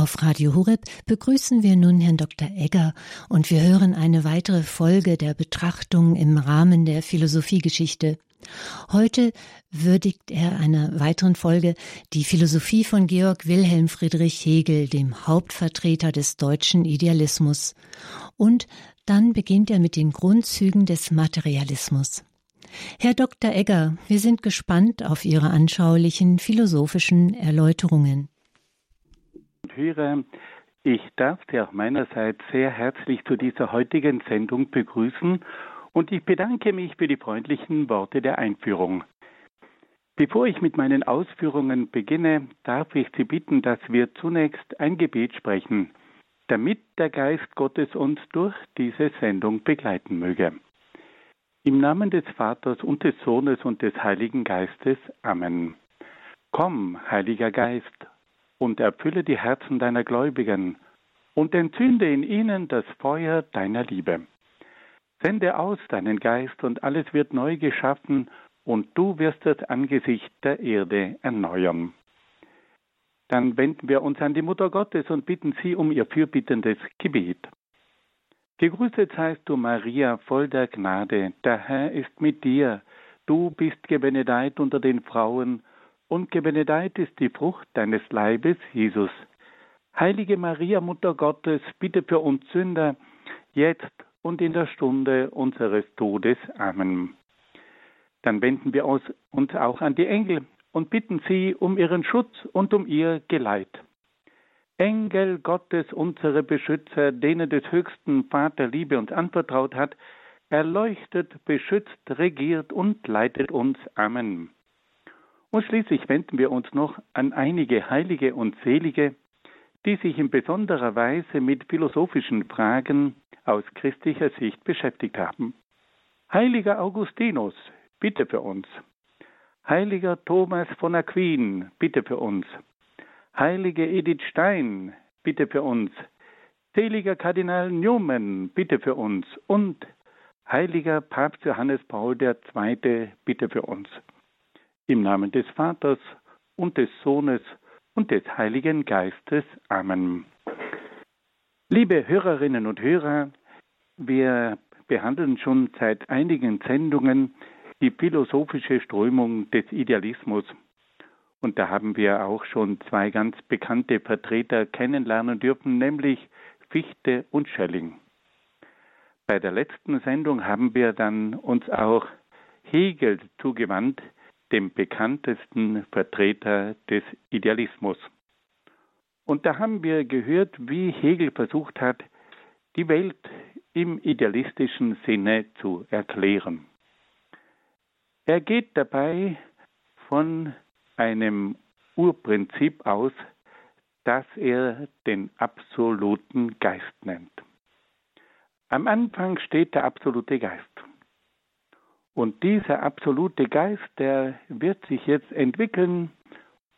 Auf Radio Horeb begrüßen wir nun Herrn Dr. Egger und wir hören eine weitere Folge der Betrachtung im Rahmen der Philosophiegeschichte. Heute würdigt er einer weiteren Folge die Philosophie von Georg Wilhelm Friedrich Hegel, dem Hauptvertreter des deutschen Idealismus. Und dann beginnt er mit den Grundzügen des Materialismus. Herr Dr. Egger, wir sind gespannt auf Ihre anschaulichen philosophischen Erläuterungen. Hörer, ich darf Sie auch meinerseits sehr herzlich zu dieser heutigen Sendung begrüßen und ich bedanke mich für die freundlichen Worte der Einführung. Bevor ich mit meinen Ausführungen beginne, darf ich Sie bitten, dass wir zunächst ein Gebet sprechen damit der Geist Gottes uns durch diese Sendung begleiten möge. Im Namen des Vaters und des Sohnes und des Heiligen Geistes. Amen. Komm, Heiliger Geist, und erfülle die Herzen deiner Gläubigen und entzünde in ihnen das Feuer deiner Liebe. Sende aus deinen Geist und alles wird neu geschaffen und du wirst das Angesicht der Erde erneuern. Dann wenden wir uns an die Mutter Gottes und bitten sie um ihr fürbittendes Gebet. Gegrüßet seist du, Maria, voll der Gnade, der Herr ist mit dir. Du bist gebenedeit unter den Frauen, und gebenedeit ist die Frucht deines Leibes, Jesus. Heilige Maria, Mutter Gottes, bitte für uns Sünder, jetzt und in der Stunde unseres Todes. Amen. Dann wenden wir uns auch an die Engel und bitten sie um ihren Schutz und um ihr Geleit. Engel Gottes, unsere Beschützer, denen des höchsten Vater Liebe uns anvertraut hat, erleuchtet, beschützt, regiert und leitet uns. Amen. Und schließlich wenden wir uns noch an einige Heilige und Selige, die sich in besonderer Weise mit philosophischen Fragen aus christlicher Sicht beschäftigt haben. Heiliger Augustinus, bitte für uns. Heiliger Thomas von Aquin, bitte für uns. Heilige Edith Stein, bitte für uns. Seliger Kardinal Newman, bitte für uns. Und heiliger Papst Johannes Paul II, bitte für uns. Im Namen des Vaters und des Sohnes und des Heiligen Geistes. Amen. Liebe Hörerinnen und Hörer, wir behandeln schon seit einigen Sendungen die philosophische Strömung des Idealismus. Und da haben wir auch schon zwei ganz bekannte Vertreter kennenlernen dürfen, nämlich Fichte und Schelling. Bei der letzten Sendung haben wir dann uns auch Hegel zugewandt, dem bekanntesten Vertreter des Idealismus. Und da haben wir gehört, wie Hegel versucht hat, die Welt im idealistischen Sinne zu erklären. Er geht dabei von einem Urprinzip aus, das er den absoluten Geist nennt. Am Anfang steht der absolute Geist. Und dieser absolute Geist, der wird sich jetzt entwickeln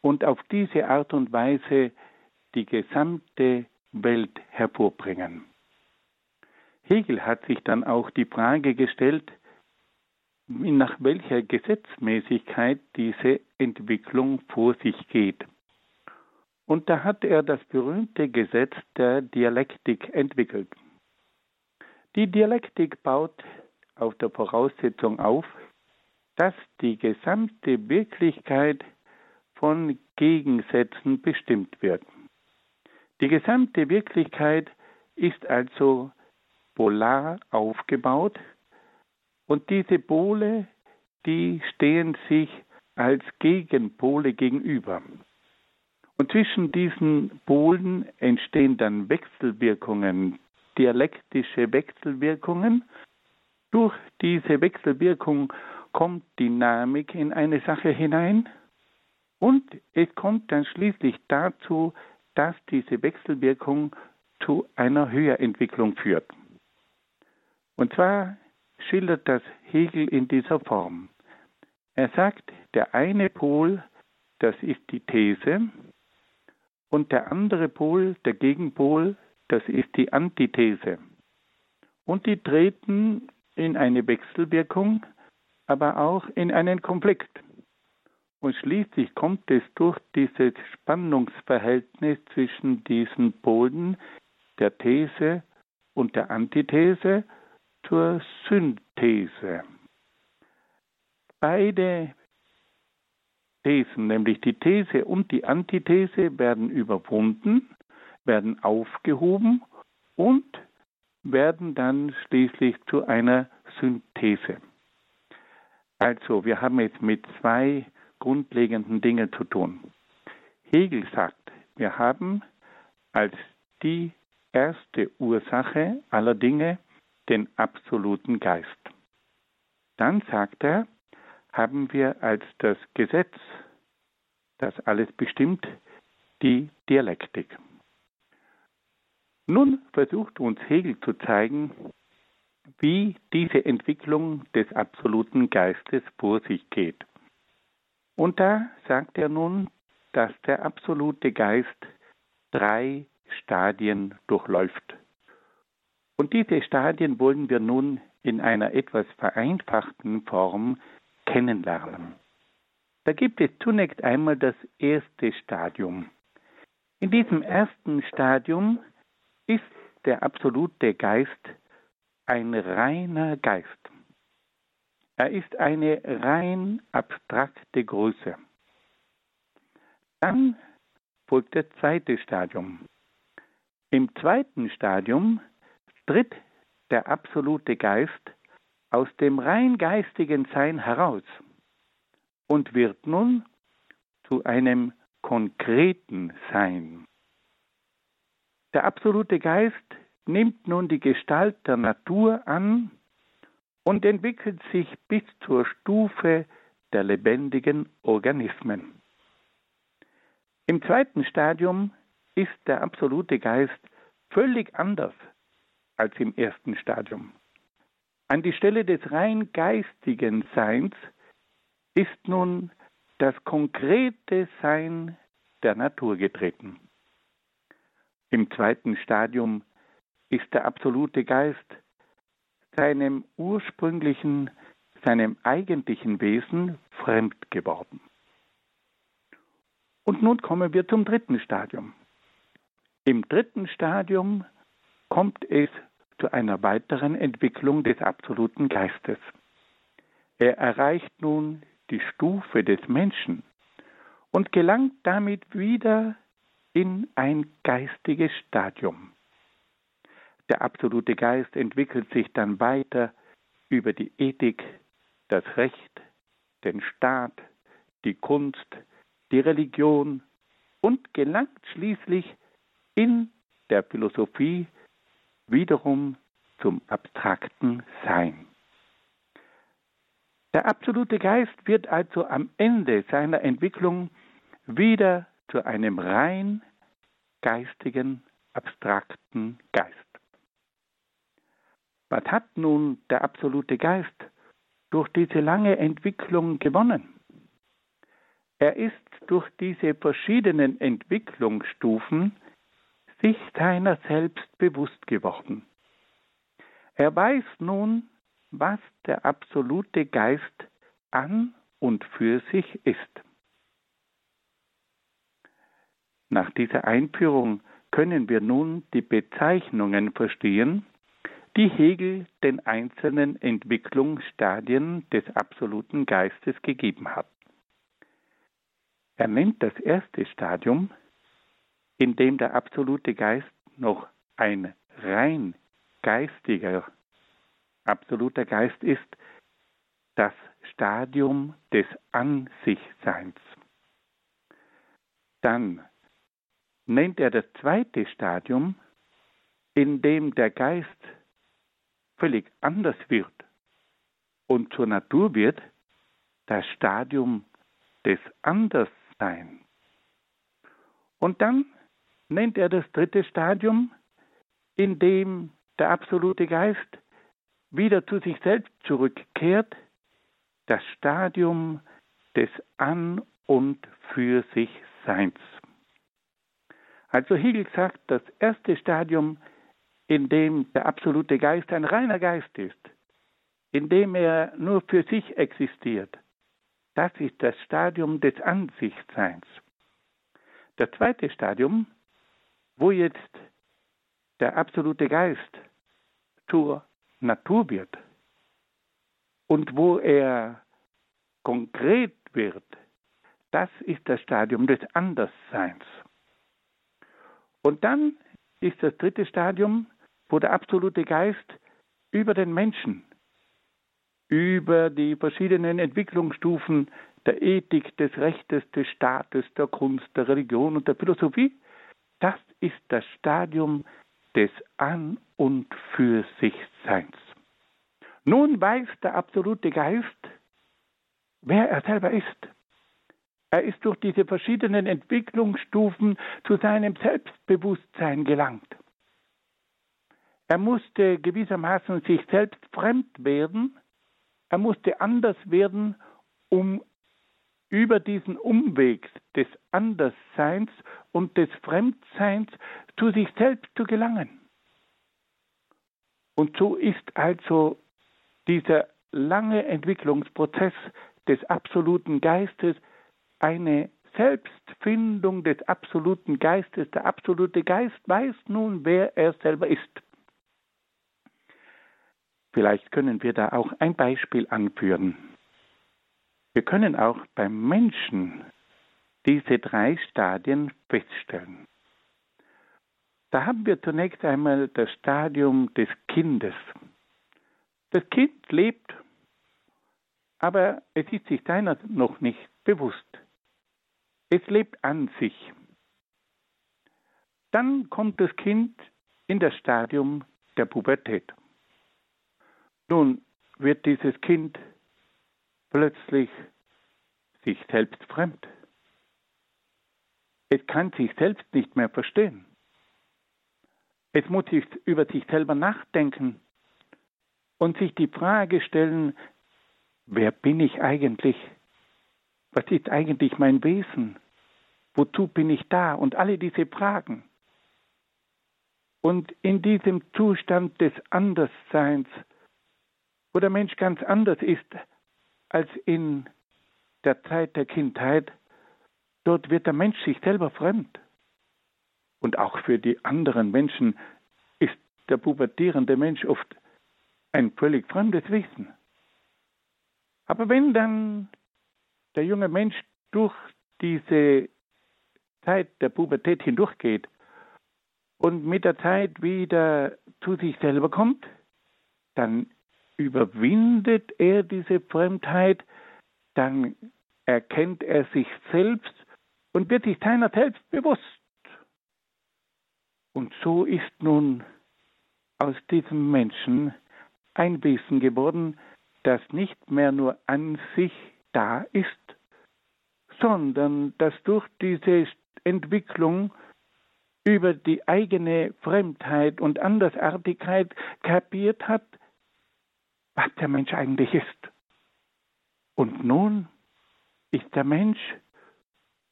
und auf diese Art und Weise die gesamte Welt hervorbringen. Hegel hat sich dann auch die Frage gestellt, nach welcher Gesetzmäßigkeit diese Entwicklung vor sich geht. Und da hat er das berühmte Gesetz der Dialektik entwickelt. Die Dialektik baut auf der Voraussetzung auf, dass die gesamte Wirklichkeit von Gegensätzen bestimmt wird. Die gesamte Wirklichkeit ist also polar aufgebaut, und diese Pole, die stehen sich als Gegenpole gegenüber. Und zwischen diesen Polen entstehen dann Wechselwirkungen, dialektische Wechselwirkungen. Durch diese Wechselwirkung kommt Dynamik in eine Sache hinein und es kommt dann schließlich dazu, dass diese Wechselwirkung zu einer Höherentwicklung führt. Und zwar schildert das Hegel in dieser Form. Er sagt, der eine Pol, das ist die These, und der andere Pol, der Gegenpol, das ist die Antithese. Und die treten in eine Wechselwirkung, aber auch in einen Konflikt. Und schließlich kommt es durch dieses Spannungsverhältnis zwischen diesen Polen, der These und der Antithese, zur Synthese. Beide Thesen, nämlich die These und die Antithese, werden überwunden, werden aufgehoben und werden dann schließlich zu einer Synthese. Also, wir haben jetzt mit zwei grundlegenden Dingen zu tun. Hegel sagt, wir haben als die erste Ursache aller Dinge den absoluten Geist. Dann sagt er, haben wir als das Gesetz, das alles bestimmt, die Dialektik. Nun versucht uns Hegel zu zeigen, wie diese Entwicklung des absoluten Geistes vor sich geht. Und da sagt er nun, dass der absolute Geist drei Stadien durchläuft. Und diese Stadien wollen wir nun in einer etwas vereinfachten Form kennenlernen. Da gibt es zunächst einmal das erste Stadium. In diesem ersten Stadium ist der absolute Geist ein reiner Geist. Er ist eine rein abstrakte Größe. Dann folgt das zweite Stadium. Im zweiten Stadium tritt der absolute Geist aus dem rein geistigen Sein heraus und wird nun zu einem konkreten Sein. Der absolute Geist nimmt nun die Gestalt der Natur an und entwickelt sich bis zur Stufe der lebendigen Organismen. Im zweiten Stadium ist der absolute Geist völlig anders als im ersten Stadium. An die Stelle des rein geistigen Seins ist nun das konkrete Sein der Natur getreten. Im zweiten Stadium ist der absolute Geist seinem ursprünglichen, seinem eigentlichen Wesen fremd geworden. Und nun kommen wir zum dritten Stadium. Im dritten Stadium kommt es zu einer weiteren Entwicklung des absoluten Geistes. Er erreicht nun die Stufe des Menschen und gelangt damit wieder in ein geistiges Stadium. Der absolute Geist entwickelt sich dann weiter über die Ethik, das Recht, den Staat, die Kunst, die Religion und gelangt schließlich in der Philosophie wiederum zum abstrakten Sein. Der absolute Geist wird also am Ende seiner Entwicklung wieder zu einem rein geistigen, abstrakten Geist. Was hat nun der absolute Geist durch diese lange Entwicklung gewonnen? Er ist durch diese verschiedenen Entwicklungsstufen sich seiner selbst bewusst geworden. Er weiß nun, was der absolute Geist an und für sich ist. Nach dieser Einführung können wir nun die Bezeichnungen verstehen, die Hegel den einzelnen Entwicklungsstadien des absoluten Geistes gegeben hat. Er nennt das erste Stadium in dem der absolute Geist noch ein rein geistiger absoluter Geist ist, das Stadium des An-sich-Seins. Dann nennt er das zweite Stadium, in dem der Geist völlig anders wird und zur Natur wird, das Stadium des Andersseins. Und dann nennt er das dritte Stadium, in dem der absolute Geist wieder zu sich selbst zurückkehrt, das Stadium des An- und für sich Seins. Also Hegel sagt, das erste Stadium, in dem der absolute Geist ein reiner Geist ist, in dem er nur für sich existiert, Das ist das Stadium des Ansichtseins. Das zweite Stadium, wo jetzt der absolute Geist zur Natur wird und wo er konkret wird, das ist das Stadium des Andersseins. Und dann ist das dritte Stadium, wo der absolute Geist über den Menschen, über die verschiedenen Entwicklungsstufen der Ethik, des Rechtes, des Staates, der Kunst, der Religion und der Philosophie, das ist das Stadium des An- und Für sich Seins. Nun weiß der absolute Geist, wer er selber ist. Er ist durch diese verschiedenen Entwicklungsstufen zu seinem Selbstbewusstsein gelangt. Er musste gewissermaßen sich selbst fremd werden, er musste anders werden, um über diesen Umweg des Andersseins und des Fremdseins zu sich selbst zu gelangen. Und so ist also dieser lange Entwicklungsprozess des absoluten Geistes eine Selbstfindung des absoluten Geistes. Der absolute Geist weiß nun, wer er selber ist. Vielleicht können wir da auch ein Beispiel anführen. Wir können auch beim Menschen diese drei Stadien feststellen. Da haben wir zunächst einmal das Stadium des Kindes. Das Kind lebt, aber es ist sich seiner noch nicht bewusst. Es lebt an sich. Dann kommt das Kind in das Stadium der Pubertät. Nun wird dieses Kind plötzlich sich selbst fremd. Es kann sich selbst nicht mehr verstehen. Es muss sich über sich selber nachdenken und sich die Frage stellen, wer bin ich eigentlich? Was ist eigentlich mein Wesen? Wozu bin ich da? Und alle diese Fragen. Und in diesem Zustand des Andersseins, wo der Mensch ganz anders ist als in der Zeit der Kindheit, dort wird der Mensch sich selber fremd. Und auch für die anderen Menschen ist der pubertierende Mensch oft ein völlig fremdes Wesen. Aber wenn dann der junge Mensch durch diese Zeit der Pubertät hindurchgeht und mit der Zeit wieder zu sich selber kommt, dann überwindet er diese Fremdheit, dann erkennt er sich selbst und wird sich seiner selbst bewusst. Und so ist nun aus diesem Menschen ein Wesen geworden, das nicht mehr nur an sich da ist, sondern das durch diese Entwicklung über die eigene Fremdheit und Andersartigkeit kapiert hat, was der Mensch eigentlich ist. Und nun ist der Mensch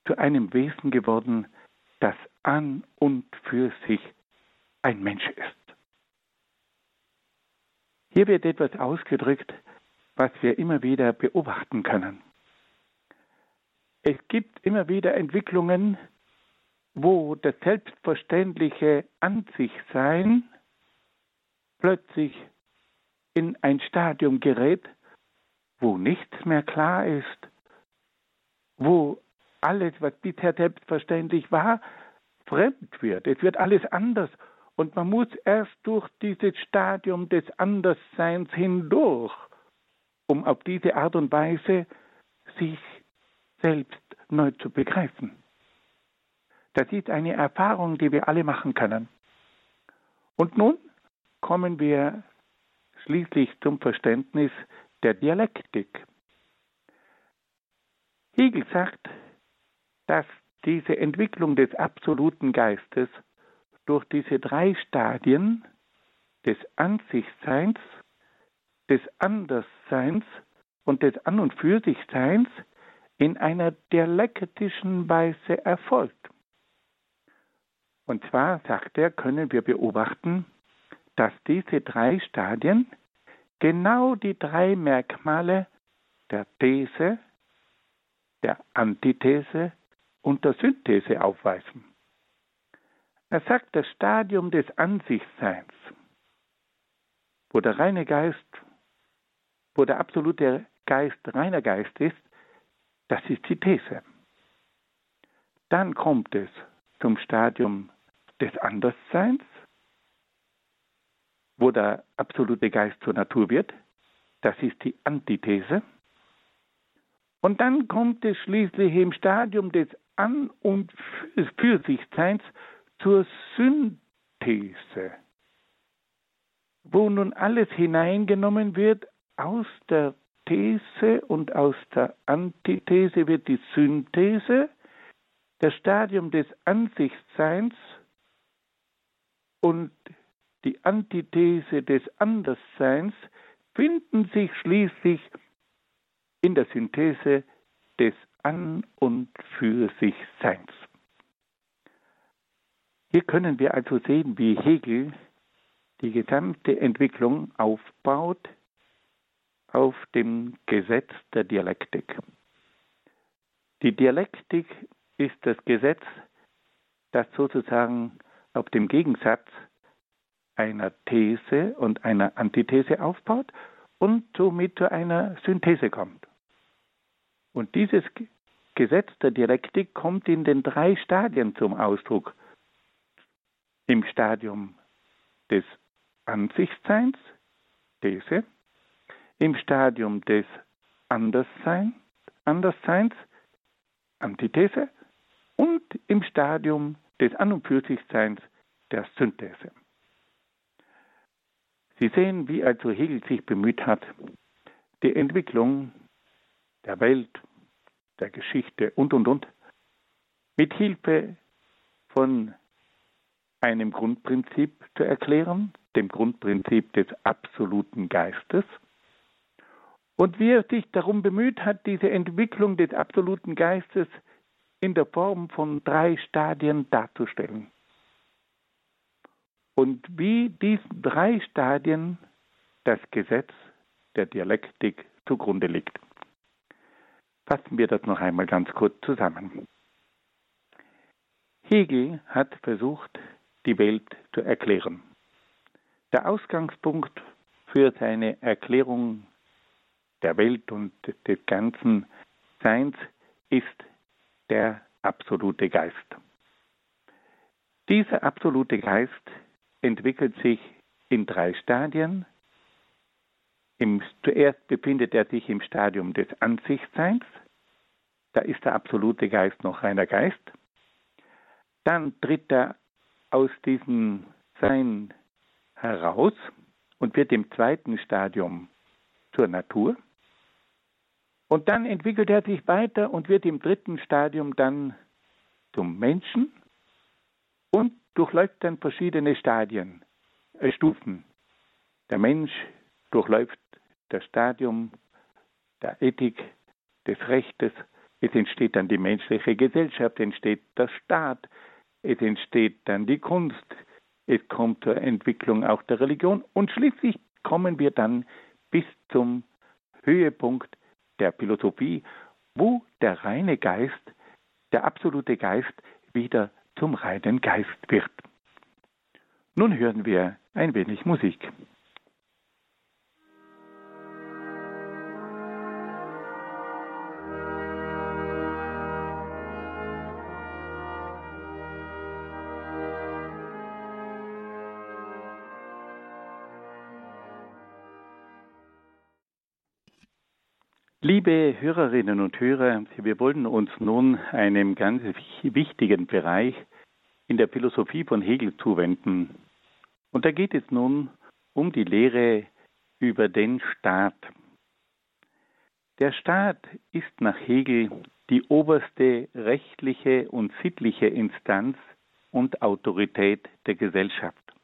zu einem Wesen geworden, das an und für sich ein Mensch ist. Hier wird etwas ausgedrückt, was wir immer wieder beobachten können. Es gibt immer wieder Entwicklungen, wo das selbstverständliche An sich Sein plötzlich in ein Stadium gerät, wo nichts mehr klar ist, wo alles, was bisher selbstverständlich war, fremd wird. Es wird alles anders und man muss erst durch dieses Stadium des Andersseins hindurch, um auf diese Art und Weise sich selbst neu zu begreifen. Das ist eine Erfahrung, die wir alle machen können. Und nun kommen wir schließlich zum Verständnis der Dialektik. Hegel sagt, dass diese Entwicklung des absoluten Geistes durch diese drei Stadien des Ansichtseins, des Andersseins und des An- und Für sich Seins in einer dialektischen Weise erfolgt. Und zwar, sagt er, können wir beobachten, dass diese drei Stadien genau die drei Merkmale der These, der Antithese und der Synthese aufweisen. Er sagt, das Stadium des Ansichtsseins, wo der reine Geist, wo der absolute Geist reiner Geist ist, das ist die These. Dann kommt es zum Stadium des Andersseins, wo der absolute Geist zur Natur wird. Das ist die Antithese. Und dann kommt es schließlich im Stadium des An- und Für-sich-Seins zur Synthese, wo nun alles hineingenommen wird aus der These und aus der Antithese wird die Synthese, das Stadium des Ansichtsseins und die Antithese des Andersseins finden sich schließlich in der Synthese des An- und für sich Seins. Hier können wir also sehen, wie Hegel die gesamte Entwicklung aufbaut auf dem Gesetz der Dialektik. Die Dialektik ist das Gesetz, das sozusagen auf dem Gegensatz einer These und einer Antithese aufbaut und somit zu einer Synthese kommt. Und dieses Gesetz der Dialektik kommt in den drei Stadien zum Ausdruck. Im Stadium des Ansichtsseins, These, im Stadium des Anderssein, Andersseins, Antithese, und im Stadium des An- und für sich Seins, der Synthese. Sie sehen, wie also Hegel sich bemüht hat, die Entwicklung der Welt, der Geschichte und, und, und, mit Hilfe von einem Grundprinzip zu erklären, dem Grundprinzip des absoluten Geistes, und wie er sich darum bemüht hat, diese Entwicklung des absoluten Geistes in der Form von drei Stadien darzustellen. Und wie diesen drei Stadien das Gesetz der Dialektik zugrunde liegt. Fassen wir das noch einmal ganz kurz zusammen. Hegel hat versucht, die Welt zu erklären. Der Ausgangspunkt für seine Erklärung der Welt und des ganzen Seins ist der absolute Geist. Dieser absolute Geist entwickelt sich in drei Stadien. Im, zuerst befindet er sich im Stadium des Ansichtsseins. Da ist der absolute Geist noch reiner Geist. Dann tritt er aus diesem Sein heraus und wird im zweiten Stadium zur Natur. Und dann entwickelt er sich weiter und wird im dritten Stadium dann zum Menschen und durchläuft dann verschiedene Stadien, äh, Stufen. Der Mensch durchläuft das Stadium der Ethik, des Rechtes. Es entsteht dann die menschliche Gesellschaft, entsteht der Staat, es entsteht dann die Kunst, es kommt zur Entwicklung auch der Religion und schließlich kommen wir dann bis zum Höhepunkt der Philosophie, wo der reine Geist, der absolute Geist wieder zum reinen Geist wird. Nun hören wir ein wenig Musik. Liebe Hörerinnen und Hörer, wir wollen uns nun einem ganz wichtigen Bereich in der Philosophie von Hegel zuwenden. Und da geht es nun um die Lehre über den Staat. Der Staat ist nach Hegel die oberste rechtliche und sittliche Instanz und Autorität der Gesellschaft.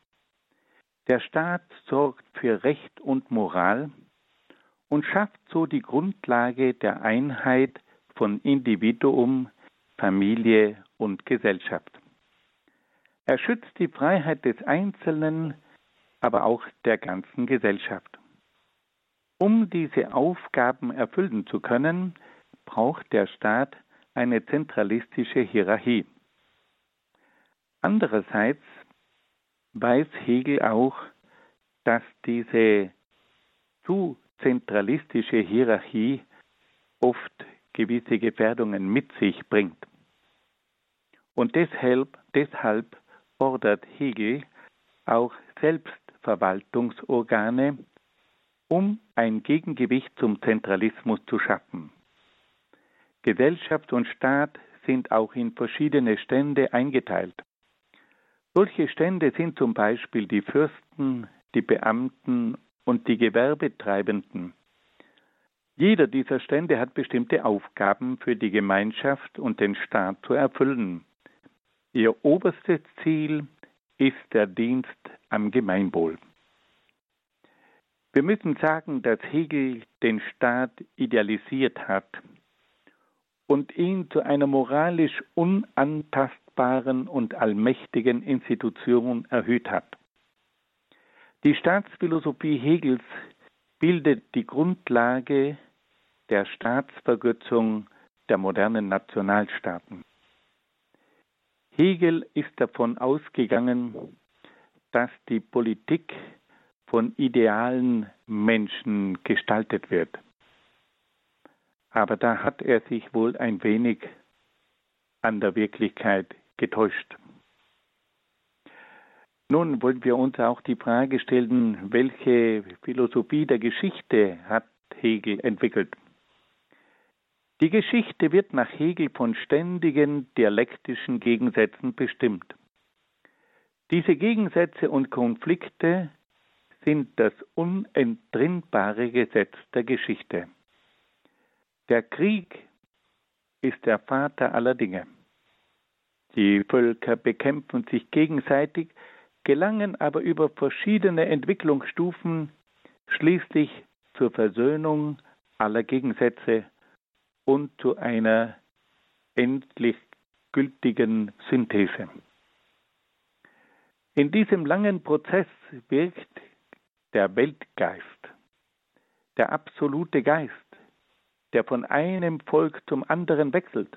Der Staat sorgt für Recht und Moral und schafft so die Grundlage der Einheit von Individuum, Familie und Gesellschaft. Er schützt die Freiheit des Einzelnen, aber auch der ganzen Gesellschaft. Um diese Aufgaben erfüllen zu können, braucht der Staat eine zentralistische Hierarchie. Andererseits weiß Hegel auch, dass diese zu zentralistische Hierarchie oft gewisse Gefährdungen mit sich bringt. Und deshalb, deshalb fordert Hegel auch Selbstverwaltungsorgane, um ein Gegengewicht zum Zentralismus zu schaffen. Gesellschaft und Staat sind auch in verschiedene Stände eingeteilt. Solche Stände sind zum Beispiel die Fürsten, die Beamten und die Gewerbetreibenden. Jeder dieser Stände hat bestimmte Aufgaben für die Gemeinschaft und den Staat zu erfüllen. Ihr oberstes Ziel ist der Dienst am Gemeinwohl. Wir müssen sagen, dass Hegel den Staat idealisiert hat und ihn zu einer moralisch unantastbaren und allmächtigen Institution erhöht hat. Die Staatsphilosophie Hegels bildet die Grundlage der Staatsvergötzung der modernen Nationalstaaten. Hegel ist davon ausgegangen, dass die Politik von idealen Menschen gestaltet wird. Aber da hat er sich wohl ein wenig an der Wirklichkeit getäuscht. Nun wollen wir uns auch die Frage stellen, welche Philosophie der Geschichte hat Hegel entwickelt? Die Geschichte wird nach Hegel von ständigen dialektischen Gegensätzen bestimmt. Diese Gegensätze und Konflikte sind das unentrinnbare Gesetz der Geschichte. Der Krieg ist der Vater aller Dinge. Die Völker bekämpfen sich gegenseitig, gelangen aber über verschiedene Entwicklungsstufen schließlich zur Versöhnung aller Gegensätze und zu einer endlich gültigen Synthese. In diesem langen Prozess wirkt der Weltgeist, der absolute Geist, der von einem Volk zum anderen wechselt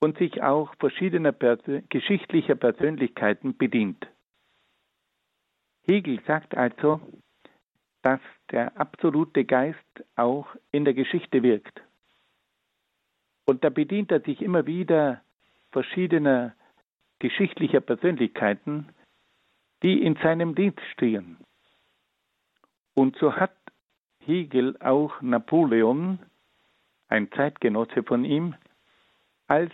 und sich auch verschiedener Persön geschichtlicher Persönlichkeiten bedient. Hegel sagt also, dass der absolute Geist auch in der Geschichte wirkt. Und da bedient er sich immer wieder verschiedener geschichtlicher Persönlichkeiten, die in seinem Dienst stehen. Und so hat Hegel auch Napoleon, ein Zeitgenosse von ihm, als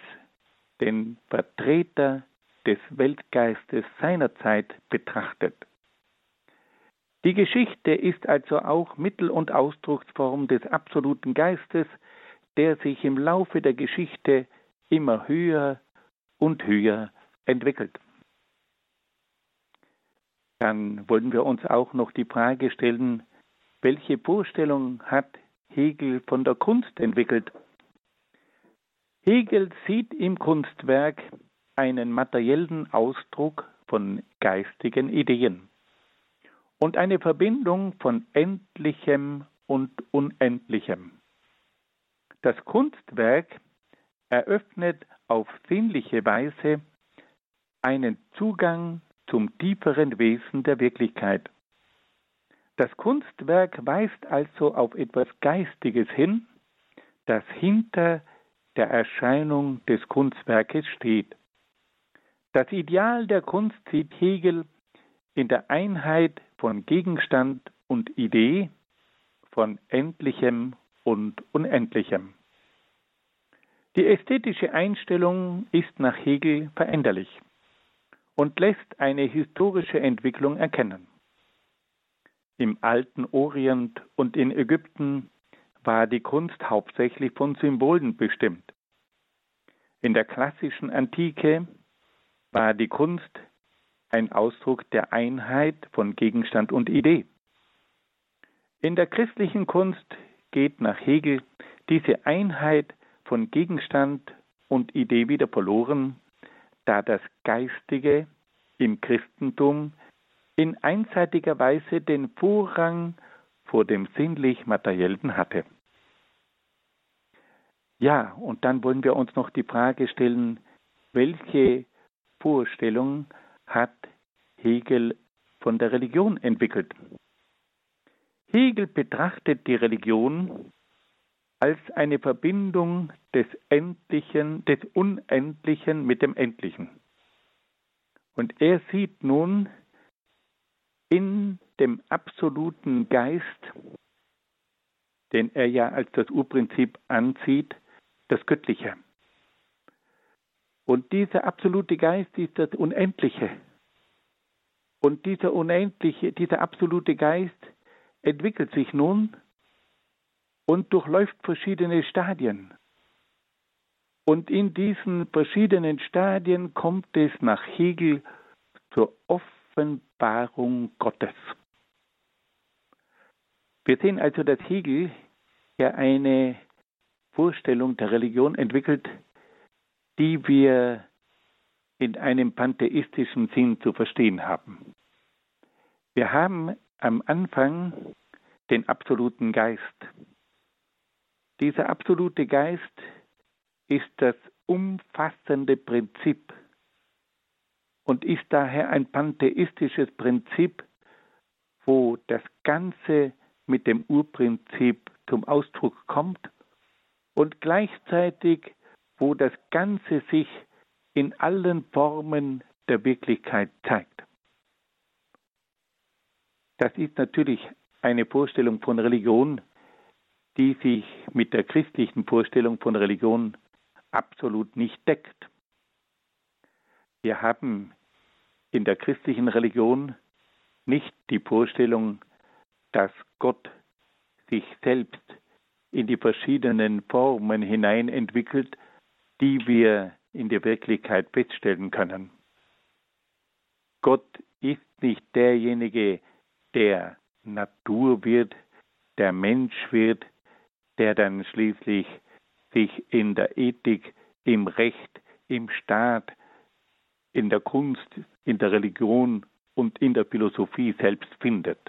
den Vertreter des Weltgeistes seiner Zeit betrachtet. Die Geschichte ist also auch Mittel- und Ausdrucksform des absoluten Geistes, der sich im Laufe der Geschichte immer höher und höher entwickelt dann wollen wir uns auch noch die Frage stellen, welche Vorstellung hat Hegel von der Kunst entwickelt? Hegel sieht im Kunstwerk einen materiellen Ausdruck von geistigen Ideen und eine Verbindung von Endlichem und Unendlichem. Das Kunstwerk eröffnet auf sinnliche Weise einen Zugang zum tieferen Wesen der Wirklichkeit. Das Kunstwerk weist also auf etwas Geistiges hin, das hinter der Erscheinung des Kunstwerkes steht. Das Ideal der Kunst sieht Hegel in der Einheit von Gegenstand und Idee, von Endlichem und Unendlichem. Die ästhetische Einstellung ist nach Hegel veränderlich und lässt eine historische Entwicklung erkennen. Im alten Orient und in Ägypten war die Kunst hauptsächlich von Symbolen bestimmt. In der klassischen Antike war die Kunst ein Ausdruck der Einheit von Gegenstand und Idee. In der christlichen Kunst geht nach Hegel diese Einheit von Gegenstand und Idee wieder verloren da das Geistige im Christentum in einseitiger Weise den Vorrang vor dem sinnlich-materiellen hatte. Ja, und dann wollen wir uns noch die Frage stellen, welche Vorstellung hat Hegel von der Religion entwickelt? Hegel betrachtet die Religion als eine Verbindung des Endlichen, des Unendlichen mit dem Endlichen. Und er sieht nun in dem absoluten Geist, den er ja als das Urprinzip ansieht, das Göttliche. Und dieser absolute Geist ist das Unendliche. Und dieser unendliche, dieser absolute Geist entwickelt sich nun und durchläuft verschiedene Stadien. Und in diesen verschiedenen Stadien kommt es nach Hegel zur Offenbarung Gottes. Wir sehen also, dass Hegel ja eine Vorstellung der Religion entwickelt, die wir in einem pantheistischen Sinn zu verstehen haben. Wir haben am Anfang den absoluten Geist. Dieser absolute Geist ist das umfassende Prinzip und ist daher ein pantheistisches Prinzip, wo das Ganze mit dem Urprinzip zum Ausdruck kommt und gleichzeitig, wo das Ganze sich in allen Formen der Wirklichkeit zeigt. Das ist natürlich eine Vorstellung von Religion, die sich mit der christlichen Vorstellung von Religion absolut nicht deckt. Wir haben in der christlichen Religion nicht die Vorstellung, dass Gott sich selbst in die verschiedenen Formen hinein entwickelt, die wir in der Wirklichkeit feststellen können. Gott ist nicht derjenige, der Natur wird, der Mensch wird, der dann schließlich sich in der Ethik, im Recht, im Staat, in der Kunst, in der Religion und in der Philosophie selbst findet.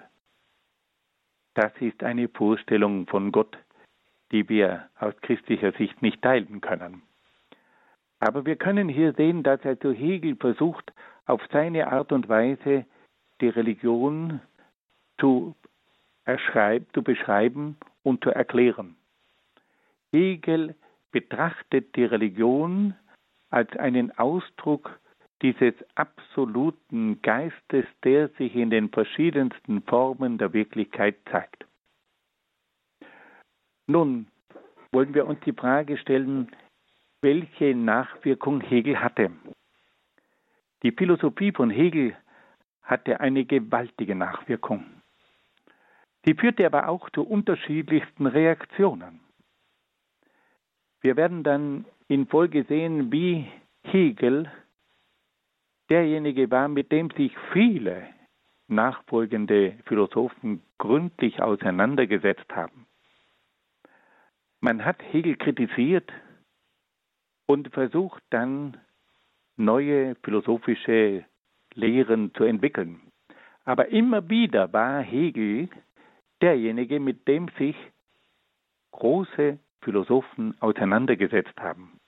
Das ist eine Vorstellung von Gott, die wir aus christlicher Sicht nicht teilen können. Aber wir können hier sehen, dass also Hegel versucht, auf seine Art und Weise die Religion zu, zu beschreiben und zu erklären. Hegel betrachtet die Religion als einen Ausdruck dieses absoluten Geistes, der sich in den verschiedensten Formen der Wirklichkeit zeigt. Nun wollen wir uns die Frage stellen, welche Nachwirkung Hegel hatte. Die Philosophie von Hegel hatte eine gewaltige Nachwirkung. Sie führte aber auch zu unterschiedlichsten Reaktionen. Wir werden dann in Folge sehen, wie Hegel derjenige war, mit dem sich viele nachfolgende Philosophen gründlich auseinandergesetzt haben. Man hat Hegel kritisiert und versucht dann neue philosophische Lehren zu entwickeln. Aber immer wieder war Hegel derjenige, mit dem sich große Philosophen auseinandergesetzt haben.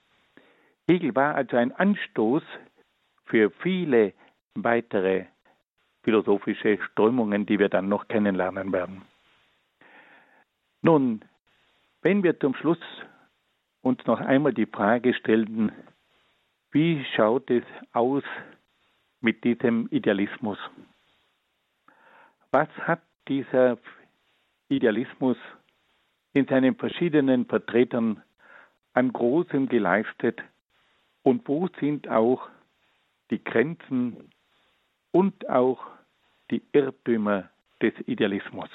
Hegel war also ein Anstoß für viele weitere philosophische Strömungen, die wir dann noch kennenlernen werden. Nun, wenn wir zum Schluss uns noch einmal die Frage stellen, wie schaut es aus mit diesem Idealismus? Was hat dieser Idealismus in seinen verschiedenen Vertretern an Großem geleistet und wo sind auch die Grenzen und auch die Irrtümer des Idealismus.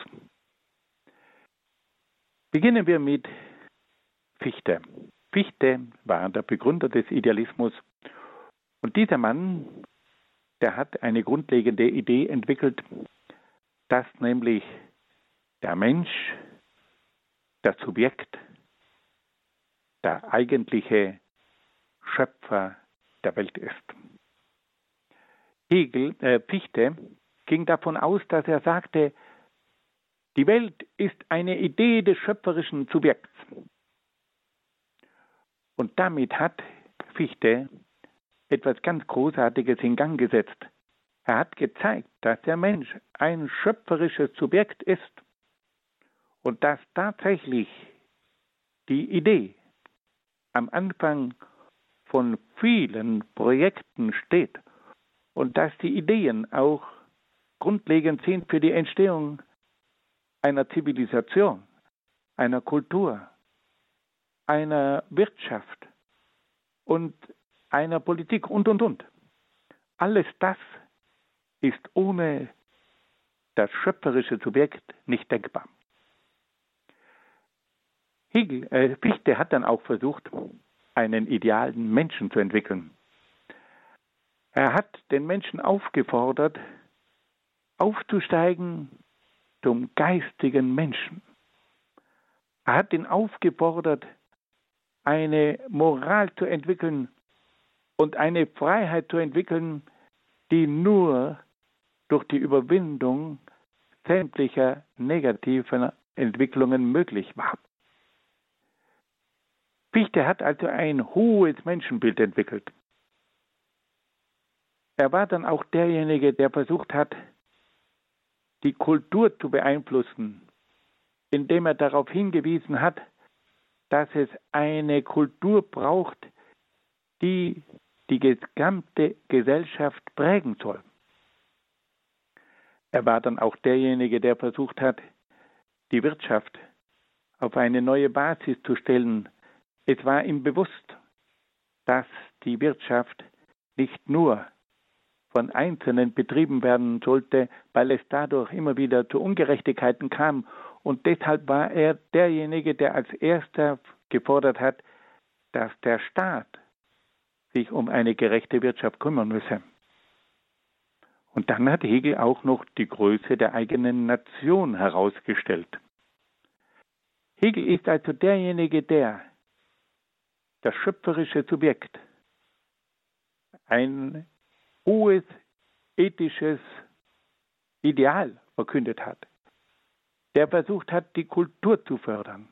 Beginnen wir mit Fichte. Fichte war der Begründer des Idealismus und dieser Mann, der hat eine grundlegende Idee entwickelt, dass nämlich der Mensch das Subjekt, der eigentliche Schöpfer der Welt ist. Hegel, äh, Fichte ging davon aus, dass er sagte, die Welt ist eine Idee des schöpferischen Subjekts. Und damit hat Fichte etwas ganz Großartiges in Gang gesetzt. Er hat gezeigt, dass der Mensch ein schöpferisches Subjekt ist und dass tatsächlich die Idee am Anfang von vielen Projekten steht und dass die Ideen auch grundlegend sind für die Entstehung einer Zivilisation, einer Kultur, einer Wirtschaft und einer Politik und, und, und. Alles das ist ohne das schöpferische Subjekt nicht denkbar. Hegel, äh, Fichte hat dann auch versucht, einen idealen Menschen zu entwickeln. Er hat den Menschen aufgefordert, aufzusteigen zum geistigen Menschen. Er hat ihn aufgefordert, eine Moral zu entwickeln und eine Freiheit zu entwickeln, die nur durch die Überwindung sämtlicher negativen Entwicklungen möglich war. Fichte hat also ein hohes Menschenbild entwickelt. Er war dann auch derjenige, der versucht hat, die Kultur zu beeinflussen, indem er darauf hingewiesen hat, dass es eine Kultur braucht, die die gesamte Gesellschaft prägen soll. Er war dann auch derjenige, der versucht hat, die Wirtschaft auf eine neue Basis zu stellen, es war ihm bewusst, dass die Wirtschaft nicht nur von Einzelnen betrieben werden sollte, weil es dadurch immer wieder zu Ungerechtigkeiten kam. Und deshalb war er derjenige, der als erster gefordert hat, dass der Staat sich um eine gerechte Wirtschaft kümmern müsse. Und dann hat Hegel auch noch die Größe der eigenen Nation herausgestellt. Hegel ist also derjenige, der das schöpferische Subjekt, ein hohes ethisches Ideal verkündet hat, der versucht hat, die Kultur zu fördern,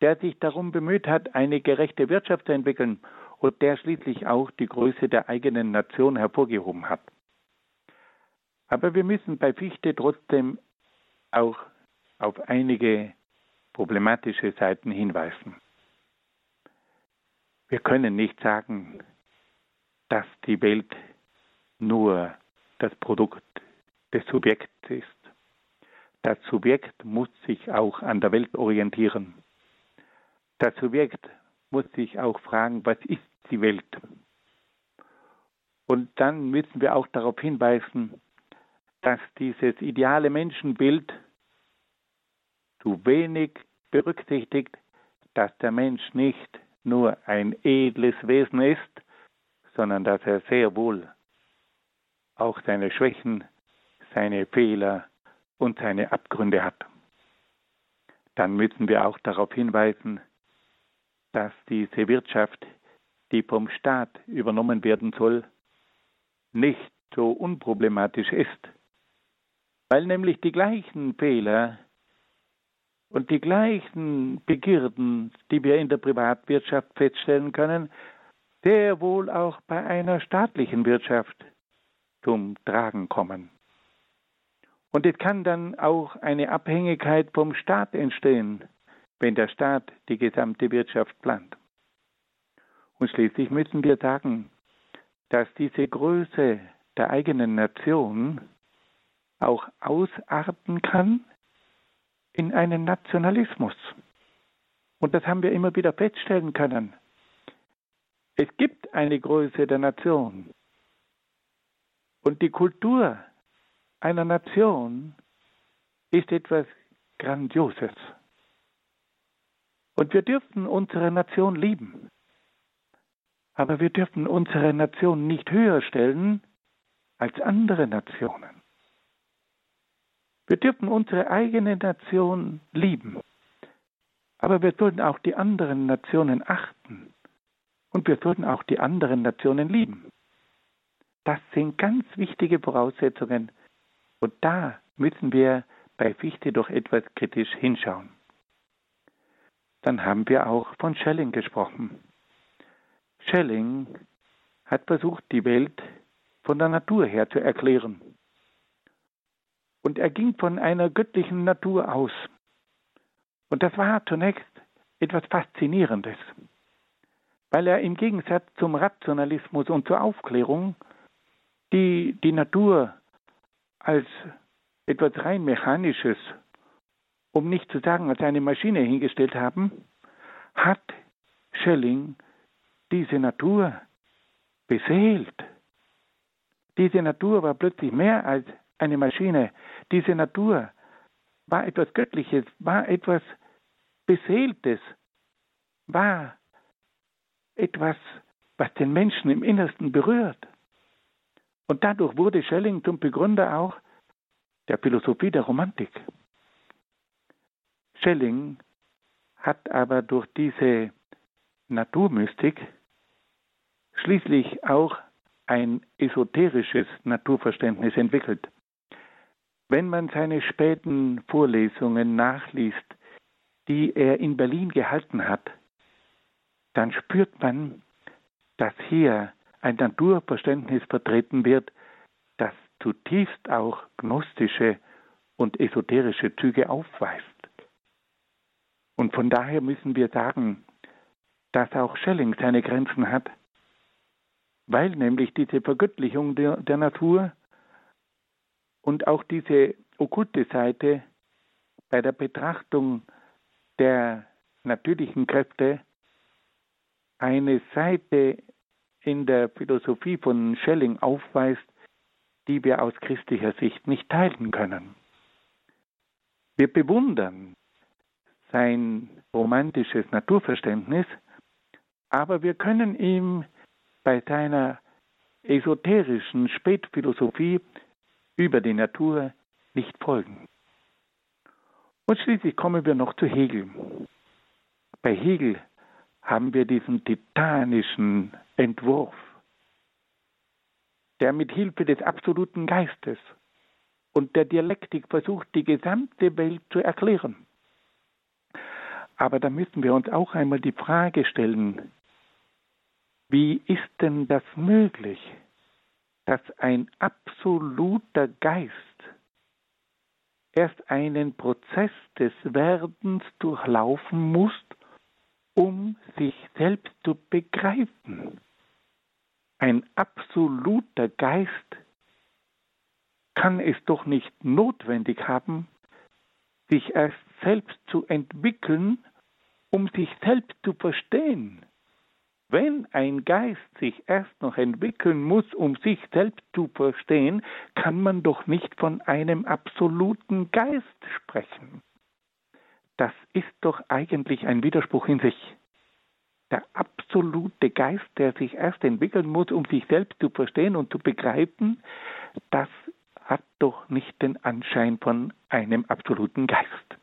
der sich darum bemüht hat, eine gerechte Wirtschaft zu entwickeln und der schließlich auch die Größe der eigenen Nation hervorgehoben hat. Aber wir müssen bei Fichte trotzdem auch auf einige problematische Seiten hinweisen. Wir können nicht sagen, dass die Welt nur das Produkt des Subjekts ist. Das Subjekt muss sich auch an der Welt orientieren. Das Subjekt muss sich auch fragen, was ist die Welt? Und dann müssen wir auch darauf hinweisen, dass dieses ideale Menschenbild zu wenig berücksichtigt, dass der Mensch nicht nur ein edles Wesen ist, sondern dass er sehr wohl auch seine Schwächen, seine Fehler und seine Abgründe hat. Dann müssen wir auch darauf hinweisen, dass diese Wirtschaft, die vom Staat übernommen werden soll, nicht so unproblematisch ist, weil nämlich die gleichen Fehler und die gleichen Begierden, die wir in der Privatwirtschaft feststellen können, sehr wohl auch bei einer staatlichen Wirtschaft zum Tragen kommen. Und es kann dann auch eine Abhängigkeit vom Staat entstehen, wenn der Staat die gesamte Wirtschaft plant. Und schließlich müssen wir sagen, dass diese Größe der eigenen Nation auch ausarten kann in einen Nationalismus. Und das haben wir immer wieder feststellen können. Es gibt eine Größe der Nation. Und die Kultur einer Nation ist etwas Grandioses. Und wir dürfen unsere Nation lieben. Aber wir dürfen unsere Nation nicht höher stellen als andere Nationen. Wir dürfen unsere eigene Nation lieben. Aber wir sollten auch die anderen Nationen achten. Und wir sollten auch die anderen Nationen lieben. Das sind ganz wichtige Voraussetzungen. Und da müssen wir bei Fichte doch etwas kritisch hinschauen. Dann haben wir auch von Schelling gesprochen. Schelling hat versucht, die Welt von der Natur her zu erklären. Und er ging von einer göttlichen Natur aus. Und das war zunächst etwas Faszinierendes, weil er im Gegensatz zum Rationalismus und zur Aufklärung die die Natur als etwas rein Mechanisches, um nicht zu sagen als eine Maschine hingestellt haben, hat Schelling diese Natur beseelt. Diese Natur war plötzlich mehr als eine Maschine. Diese Natur war etwas Göttliches, war etwas Beseeltes, war etwas, was den Menschen im Innersten berührt. Und dadurch wurde Schelling zum Begründer auch der Philosophie der Romantik. Schelling hat aber durch diese Naturmystik schließlich auch ein esoterisches Naturverständnis entwickelt. Wenn man seine späten Vorlesungen nachliest, die er in Berlin gehalten hat, dann spürt man, dass hier ein Naturverständnis vertreten wird, das zutiefst auch gnostische und esoterische Züge aufweist. Und von daher müssen wir sagen, dass auch Schelling seine Grenzen hat, weil nämlich diese Vergöttlichung der, der Natur und auch diese okkulte Seite bei der Betrachtung der natürlichen Kräfte eine Seite in der Philosophie von Schelling aufweist, die wir aus christlicher Sicht nicht teilen können. Wir bewundern sein romantisches Naturverständnis, aber wir können ihm bei seiner esoterischen Spätphilosophie über die Natur nicht folgen. Und schließlich kommen wir noch zu Hegel. Bei Hegel haben wir diesen titanischen Entwurf, der mit Hilfe des absoluten Geistes und der Dialektik versucht, die gesamte Welt zu erklären. Aber da müssen wir uns auch einmal die Frage stellen, wie ist denn das möglich, dass ein absoluter Geist erst einen Prozess des Werdens durchlaufen muss, um sich selbst zu begreifen. Ein absoluter Geist kann es doch nicht notwendig haben, sich erst selbst zu entwickeln, um sich selbst zu verstehen. Wenn ein Geist sich erst noch entwickeln muss, um sich selbst zu verstehen, kann man doch nicht von einem absoluten Geist sprechen das ist doch eigentlich ein Widerspruch in sich. Der absolute Geist, der sich erst entwickeln muss, um sich selbst zu verstehen und zu begreifen, das hat doch nicht den Anschein von einem absoluten Geist.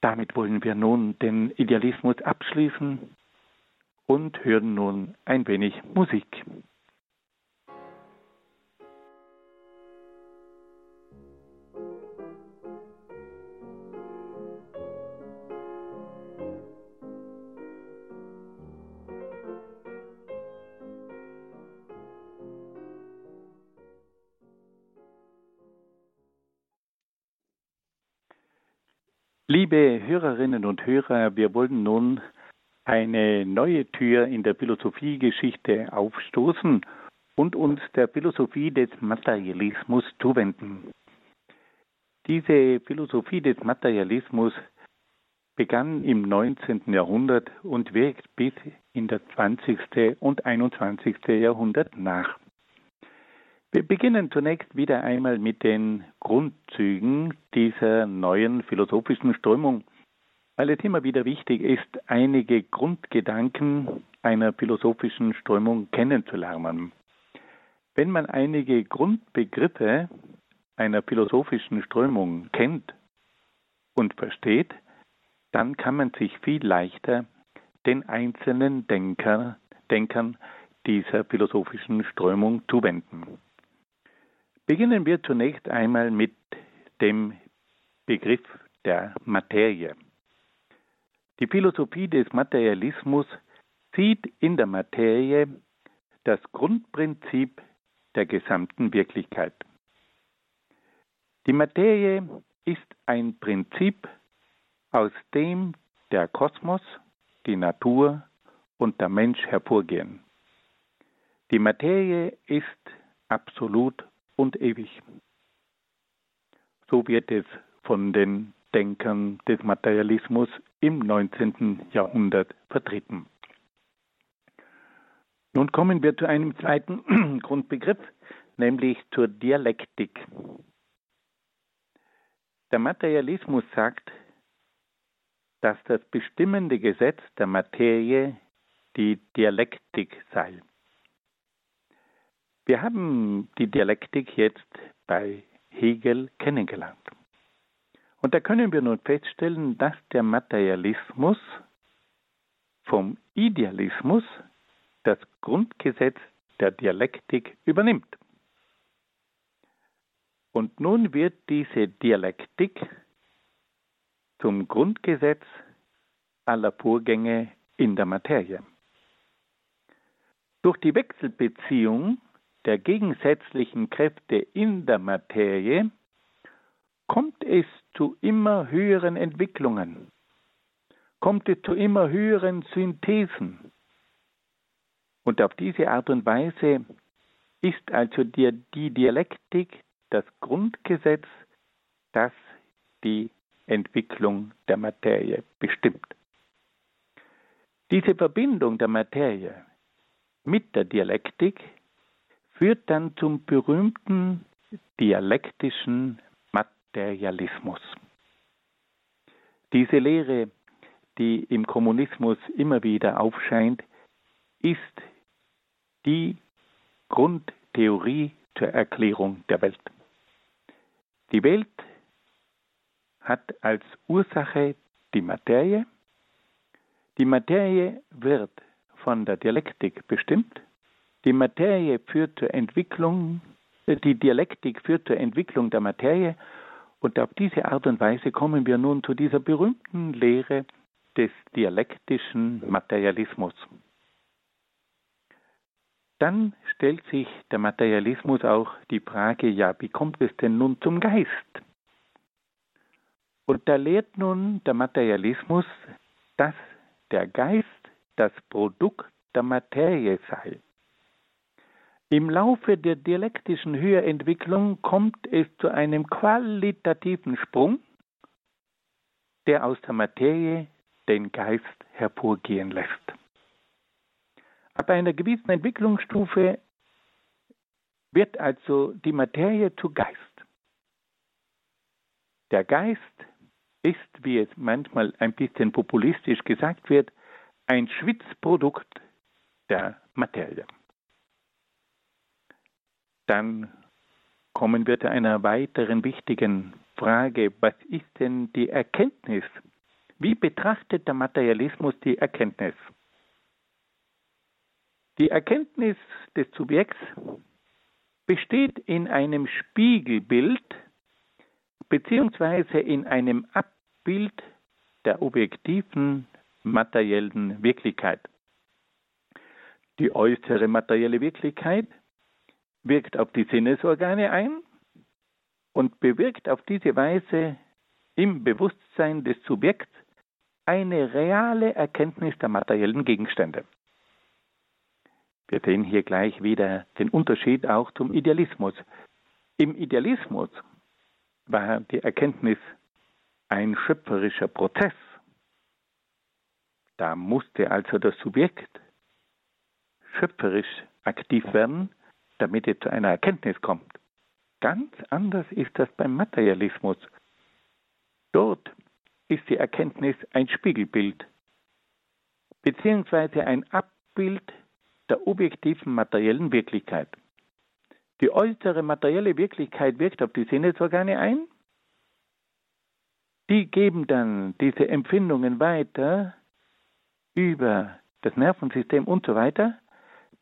Damit wollen wir nun den Idealismus abschließen und hören nun ein wenig Musik. Liebe Hörerinnen und Hörer, wir wollen nun eine neue Tür in der Philosophiegeschichte aufstoßen und uns der Philosophie des Materialismus zuwenden. Diese Philosophie des Materialismus begann im 19. Jahrhundert und wirkt bis in das 20. und 21. Jahrhundert nach. Wir beginnen zunächst wieder einmal mit den Grundzügen dieser neuen philosophischen Strömung, weil es immer wieder wichtig ist, einige Grundgedanken einer philosophischen Strömung kennenzulernen. Wenn man einige Grundbegriffe einer philosophischen Strömung kennt und versteht, dann kann man sich viel leichter den einzelnen Denker, Denkern dieser philosophischen Strömung zuwenden. Beginnen wir zunächst einmal mit dem Begriff der Materie. Die Philosophie des Materialismus sieht in der Materie das Grundprinzip der gesamten Wirklichkeit. Die Materie ist ein Prinzip, aus dem der Kosmos, die Natur und der Mensch hervorgehen. Die Materie ist absolut und ewig. So wird es von den Denkern des Materialismus im 19. Jahrhundert vertreten. Nun kommen wir zu einem zweiten Grundbegriff, nämlich zur Dialektik. Der Materialismus sagt, dass das bestimmende Gesetz der Materie die Dialektik sei. Wir haben die Dialektik jetzt bei Hegel kennengelernt. Und da können wir nun feststellen, dass der Materialismus vom Idealismus das Grundgesetz der Dialektik übernimmt. Und nun wird diese Dialektik zum Grundgesetz aller Vorgänge in der Materie. Durch die Wechselbeziehung der gegensätzlichen Kräfte in der Materie kommt es zu immer höheren Entwicklungen, kommt es zu immer höheren Synthesen. Und auf diese Art und Weise ist also die, die Dialektik das Grundgesetz, das die Entwicklung der Materie bestimmt. Diese Verbindung der Materie mit der Dialektik führt dann zum berühmten dialektischen Materialismus. Diese Lehre, die im Kommunismus immer wieder aufscheint, ist die Grundtheorie zur Erklärung der Welt. Die Welt hat als Ursache die Materie. Die Materie wird von der Dialektik bestimmt. Die Materie führt zur Entwicklung, äh, die Dialektik führt zur Entwicklung der Materie und auf diese Art und Weise kommen wir nun zu dieser berühmten Lehre des dialektischen Materialismus. Dann stellt sich der Materialismus auch die Frage, ja, wie kommt es denn nun zum Geist? Und da lehrt nun der Materialismus, dass der Geist das Produkt der Materie sei. Im Laufe der dialektischen Höherentwicklung kommt es zu einem qualitativen Sprung, der aus der Materie den Geist hervorgehen lässt. Ab einer gewissen Entwicklungsstufe wird also die Materie zu Geist. Der Geist ist, wie es manchmal ein bisschen populistisch gesagt wird, ein Schwitzprodukt der Materie. Dann kommen wir zu einer weiteren wichtigen Frage. Was ist denn die Erkenntnis? Wie betrachtet der Materialismus die Erkenntnis? Die Erkenntnis des Subjekts besteht in einem Spiegelbild beziehungsweise in einem Abbild der objektiven materiellen Wirklichkeit. Die äußere materielle Wirklichkeit wirkt auf die Sinnesorgane ein und bewirkt auf diese Weise im Bewusstsein des Subjekts eine reale Erkenntnis der materiellen Gegenstände. Wir sehen hier gleich wieder den Unterschied auch zum Idealismus. Im Idealismus war die Erkenntnis ein schöpferischer Prozess. Da musste also das Subjekt schöpferisch aktiv werden, damit es zu einer Erkenntnis kommt. Ganz anders ist das beim Materialismus. Dort ist die Erkenntnis ein Spiegelbild, beziehungsweise ein Abbild der objektiven materiellen Wirklichkeit. Die äußere materielle Wirklichkeit wirkt auf die Sinnesorgane ein. Die geben dann diese Empfindungen weiter über das Nervensystem und so weiter,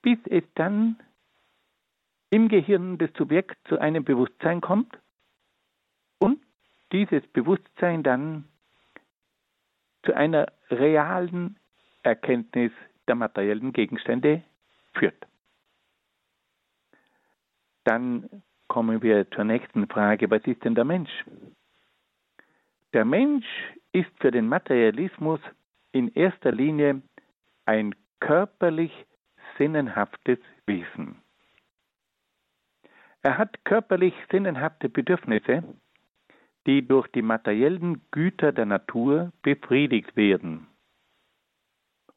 bis es dann im Gehirn des Subjekts zu einem Bewusstsein kommt und dieses Bewusstsein dann zu einer realen Erkenntnis der materiellen Gegenstände führt. Dann kommen wir zur nächsten Frage, was ist denn der Mensch? Der Mensch ist für den Materialismus in erster Linie ein körperlich sinnenhaftes Wesen. Er hat körperlich sinnenhafte Bedürfnisse, die durch die materiellen Güter der Natur befriedigt werden.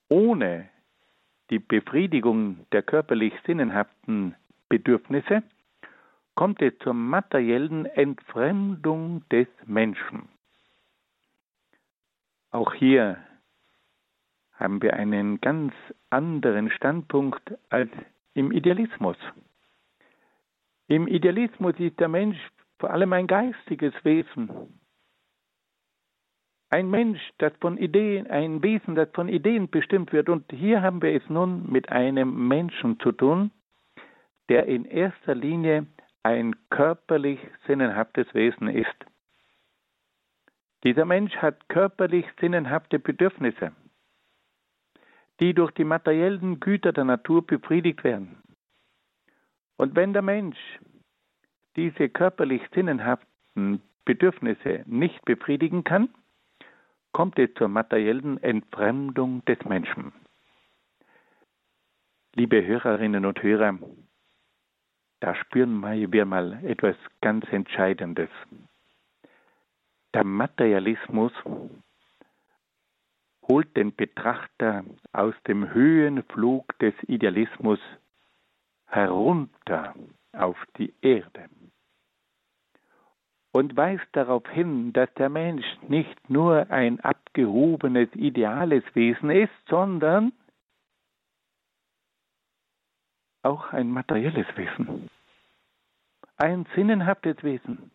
Ohne die Befriedigung der körperlich sinnenhaften Bedürfnisse kommt es zur materiellen Entfremdung des Menschen. Auch hier haben wir einen ganz anderen Standpunkt als im Idealismus. Im Idealismus ist der Mensch vor allem ein geistiges Wesen. Ein Mensch, das von Ideen, ein Wesen, das von Ideen bestimmt wird. Und hier haben wir es nun mit einem Menschen zu tun, der in erster Linie ein körperlich sinnenhaftes Wesen ist. Dieser Mensch hat körperlich sinnenhafte Bedürfnisse, die durch die materiellen Güter der Natur befriedigt werden. Und wenn der Mensch diese körperlich sinnenhaften Bedürfnisse nicht befriedigen kann, kommt es zur materiellen Entfremdung des Menschen. Liebe Hörerinnen und Hörer, da spüren wir mal etwas ganz Entscheidendes. Der Materialismus holt den Betrachter aus dem Höhenflug des Idealismus herunter auf die Erde und weist darauf hin, dass der Mensch nicht nur ein abgehobenes, ideales Wesen ist, sondern auch ein materielles Wesen, ein sinnenhaftes Wesen.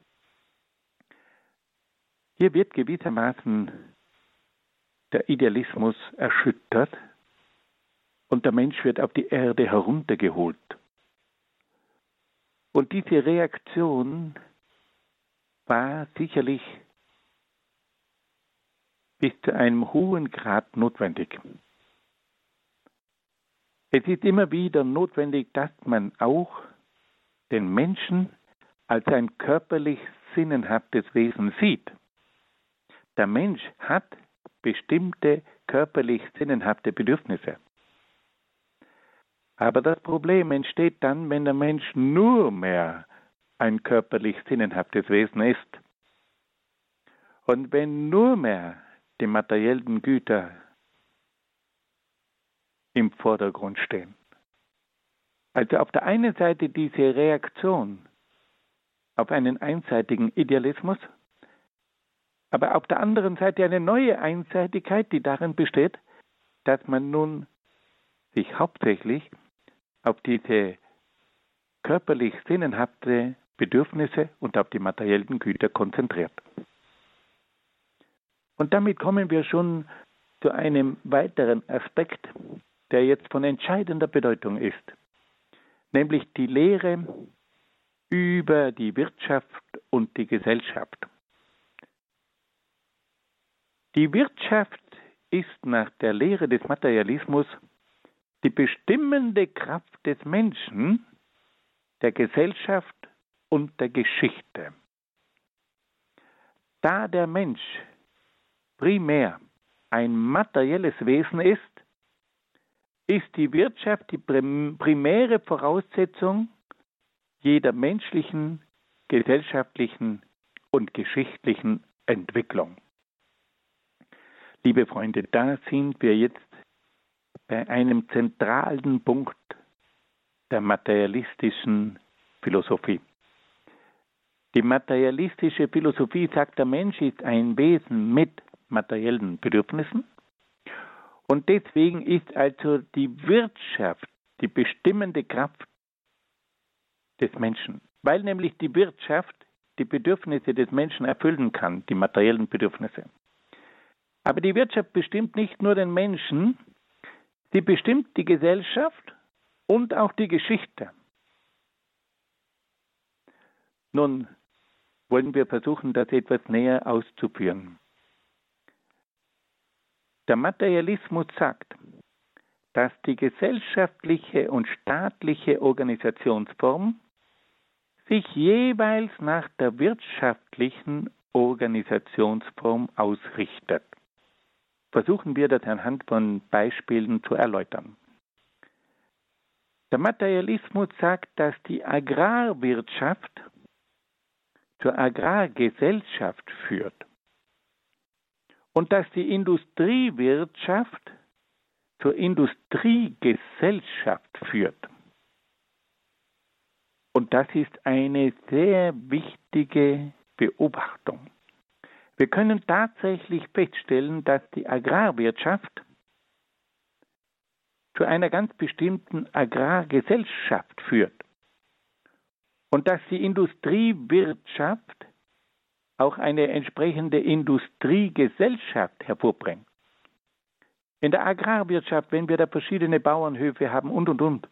Hier wird gewissermaßen der Idealismus erschüttert und der Mensch wird auf die Erde heruntergeholt. Und diese Reaktion war sicherlich bis zu einem hohen Grad notwendig. Es ist immer wieder notwendig, dass man auch den Menschen als ein körperlich sinnenhaftes Wesen sieht. Der Mensch hat bestimmte körperlich sinnenhafte Bedürfnisse. Aber das Problem entsteht dann, wenn der Mensch nur mehr ein körperlich sinnenhaftes Wesen ist. Und wenn nur mehr die materiellen Güter im Vordergrund stehen. Also auf der einen Seite diese Reaktion auf einen einseitigen Idealismus, aber auf der anderen Seite eine neue Einseitigkeit, die darin besteht, dass man nun sich hauptsächlich auf diese körperlich sinnenhafte Bedürfnisse und auf die materiellen Güter konzentriert. Und damit kommen wir schon zu einem weiteren Aspekt, der jetzt von entscheidender Bedeutung ist, nämlich die Lehre über die Wirtschaft und die Gesellschaft. Die Wirtschaft ist nach der Lehre des Materialismus die bestimmende Kraft des Menschen, der Gesellschaft und der Geschichte. Da der Mensch primär ein materielles Wesen ist, ist die Wirtschaft die primäre Voraussetzung jeder menschlichen, gesellschaftlichen und geschichtlichen Entwicklung. Liebe Freunde, da sind wir jetzt bei einem zentralen Punkt der materialistischen Philosophie. Die materialistische Philosophie sagt, der Mensch ist ein Wesen mit materiellen Bedürfnissen und deswegen ist also die Wirtschaft die bestimmende Kraft des Menschen, weil nämlich die Wirtschaft die Bedürfnisse des Menschen erfüllen kann, die materiellen Bedürfnisse. Aber die Wirtschaft bestimmt nicht nur den Menschen, sie bestimmt die Gesellschaft und auch die Geschichte. Nun wollen wir versuchen, das etwas näher auszuführen. Der Materialismus sagt, dass die gesellschaftliche und staatliche Organisationsform sich jeweils nach der wirtschaftlichen Organisationsform ausrichtet. Versuchen wir das anhand von Beispielen zu erläutern. Der Materialismus sagt, dass die Agrarwirtschaft zur Agrargesellschaft führt und dass die Industriewirtschaft zur Industriegesellschaft führt. Und das ist eine sehr wichtige Beobachtung. Wir können tatsächlich feststellen, dass die Agrarwirtschaft zu einer ganz bestimmten Agrargesellschaft führt und dass die Industriewirtschaft auch eine entsprechende Industriegesellschaft hervorbringt. In der Agrarwirtschaft, wenn wir da verschiedene Bauernhöfe haben und und und,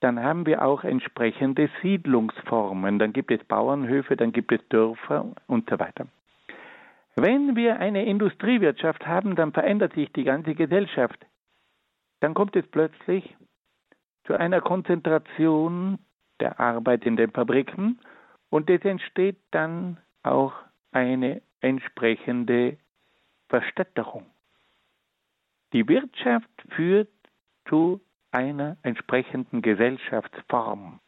dann haben wir auch entsprechende Siedlungsformen. Dann gibt es Bauernhöfe, dann gibt es Dörfer und so weiter. Wenn wir eine Industriewirtschaft haben, dann verändert sich die ganze Gesellschaft. Dann kommt es plötzlich zu einer Konzentration der Arbeit in den Fabriken und es entsteht dann auch eine entsprechende Verstädterung. Die Wirtschaft führt zu einer entsprechenden Gesellschaftsform.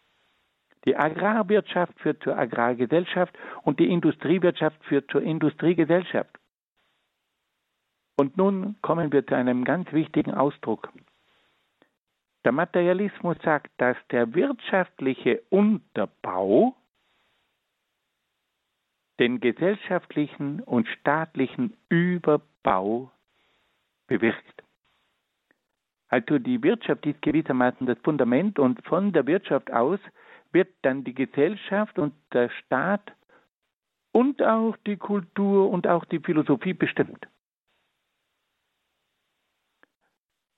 Die Agrarwirtschaft führt zur Agrargesellschaft und die Industriewirtschaft führt zur Industriegesellschaft. Und nun kommen wir zu einem ganz wichtigen Ausdruck. Der Materialismus sagt, dass der wirtschaftliche Unterbau den gesellschaftlichen und staatlichen Überbau bewirkt. Also die Wirtschaft ist gewissermaßen das Fundament und von der Wirtschaft aus wird dann die Gesellschaft und der Staat und auch die Kultur und auch die Philosophie bestimmt.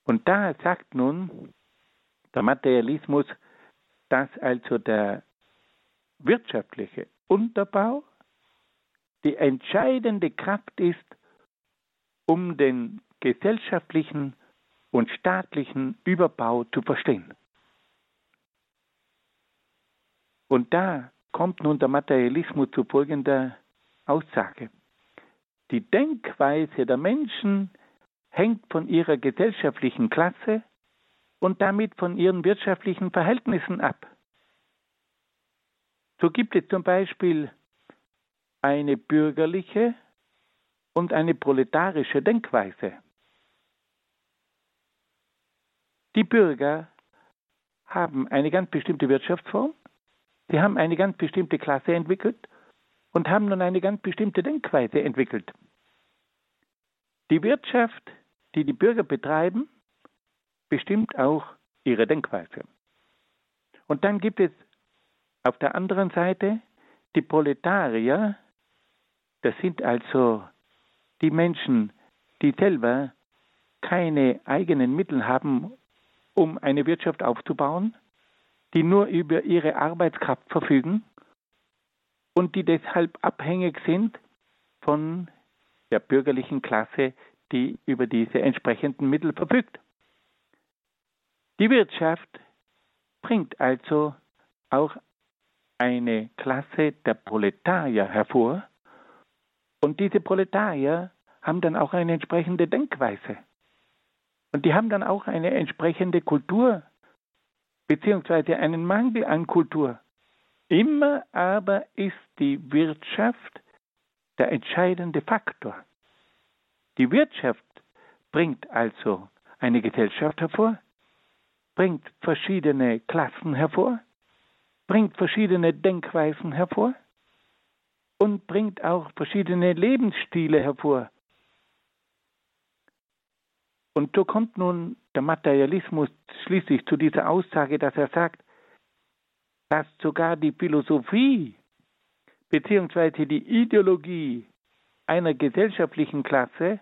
Und da sagt nun der Materialismus, dass also der wirtschaftliche Unterbau die entscheidende Kraft ist, um den gesellschaftlichen und staatlichen Überbau zu verstehen. Und da kommt nun der Materialismus zu folgender Aussage. Die Denkweise der Menschen hängt von ihrer gesellschaftlichen Klasse und damit von ihren wirtschaftlichen Verhältnissen ab. So gibt es zum Beispiel eine bürgerliche und eine proletarische Denkweise. Die Bürger haben eine ganz bestimmte Wirtschaftsform, sie haben eine ganz bestimmte Klasse entwickelt und haben nun eine ganz bestimmte Denkweise entwickelt. Die Wirtschaft, die die Bürger betreiben, bestimmt auch ihre Denkweise. Und dann gibt es auf der anderen Seite die Proletarier, das sind also die Menschen, die selber keine eigenen Mittel haben, um eine Wirtschaft aufzubauen, die nur über ihre Arbeitskraft verfügen und die deshalb abhängig sind von der bürgerlichen Klasse, die über diese entsprechenden Mittel verfügt. Die Wirtschaft bringt also auch eine Klasse der Proletarier hervor, und diese Proletarier haben dann auch eine entsprechende Denkweise. Und die haben dann auch eine entsprechende Kultur, beziehungsweise einen Mangel an Kultur. Immer aber ist die Wirtschaft der entscheidende Faktor. Die Wirtschaft bringt also eine Gesellschaft hervor, bringt verschiedene Klassen hervor, bringt verschiedene Denkweisen hervor und bringt auch verschiedene Lebensstile hervor. Und so kommt nun der Materialismus schließlich zu dieser Aussage, dass er sagt, dass sogar die Philosophie bzw. die Ideologie einer gesellschaftlichen Klasse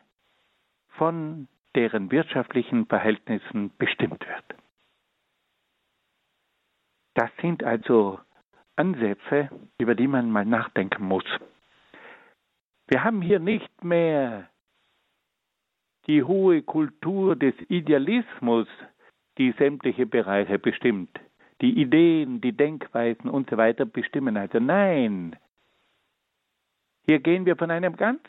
von deren wirtschaftlichen Verhältnissen bestimmt wird. Das sind also Ansätze, über die man mal nachdenken muss. Wir haben hier nicht mehr die hohe Kultur des Idealismus, die sämtliche Bereiche bestimmt. Die Ideen, die Denkweisen und so weiter bestimmen. Also nein, hier gehen wir von, einem ganz,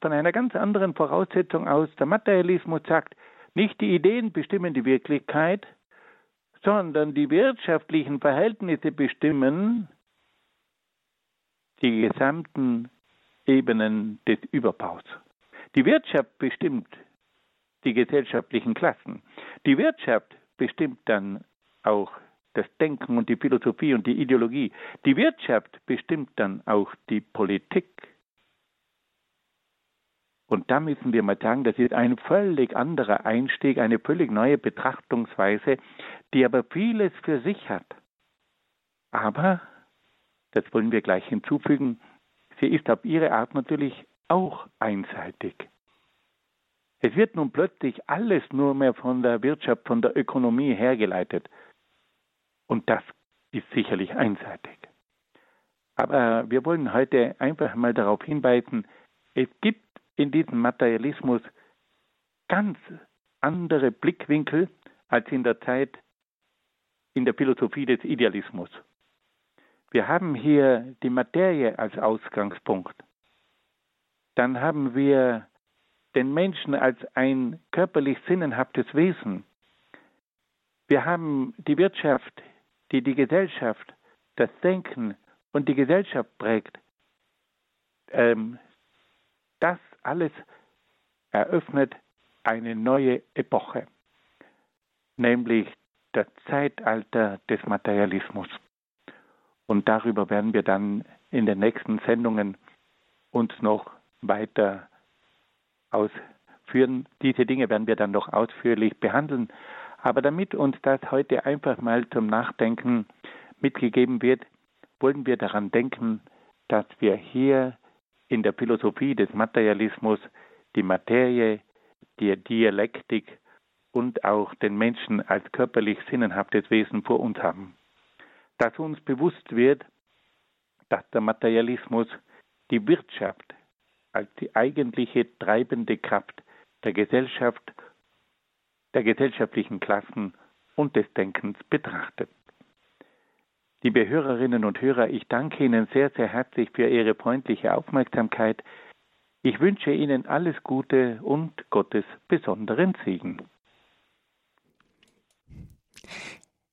von einer ganz anderen Voraussetzung aus. Der Materialismus sagt, nicht die Ideen bestimmen die Wirklichkeit, sondern die wirtschaftlichen Verhältnisse bestimmen die gesamten Ebenen des Überbaus. Die Wirtschaft bestimmt die gesellschaftlichen Klassen. Die Wirtschaft bestimmt dann auch das Denken und die Philosophie und die Ideologie. Die Wirtschaft bestimmt dann auch die Politik. Und da müssen wir mal sagen, das ist ein völlig anderer Einstieg, eine völlig neue Betrachtungsweise, die aber vieles für sich hat. Aber, das wollen wir gleich hinzufügen, sie ist auf ihre Art natürlich auch einseitig. Es wird nun plötzlich alles nur mehr von der Wirtschaft, von der Ökonomie hergeleitet. Und das ist sicherlich einseitig. Aber wir wollen heute einfach mal darauf hinweisen, es gibt in diesem Materialismus ganz andere Blickwinkel als in der Zeit in der Philosophie des Idealismus. Wir haben hier die Materie als Ausgangspunkt. Dann haben wir den Menschen als ein körperlich sinnenhaftes Wesen. Wir haben die Wirtschaft, die die Gesellschaft, das Denken und die Gesellschaft prägt. Ähm, das alles eröffnet eine neue Epoche, nämlich das Zeitalter des Materialismus. Und darüber werden wir dann in den nächsten Sendungen uns noch weiter ausführen. Diese Dinge werden wir dann noch ausführlich behandeln. Aber damit uns das heute einfach mal zum Nachdenken mitgegeben wird, wollen wir daran denken, dass wir hier in der Philosophie des Materialismus die Materie, die Dialektik und auch den Menschen als körperlich sinnenhaftes Wesen vor uns haben. Dass uns bewusst wird, dass der Materialismus die Wirtschaft als die eigentliche treibende Kraft der Gesellschaft, der gesellschaftlichen Klassen und des Denkens betrachtet. Liebe Hörerinnen und Hörer, ich danke Ihnen sehr, sehr herzlich für Ihre freundliche Aufmerksamkeit. Ich wünsche Ihnen alles Gute und Gottes besonderen Segen.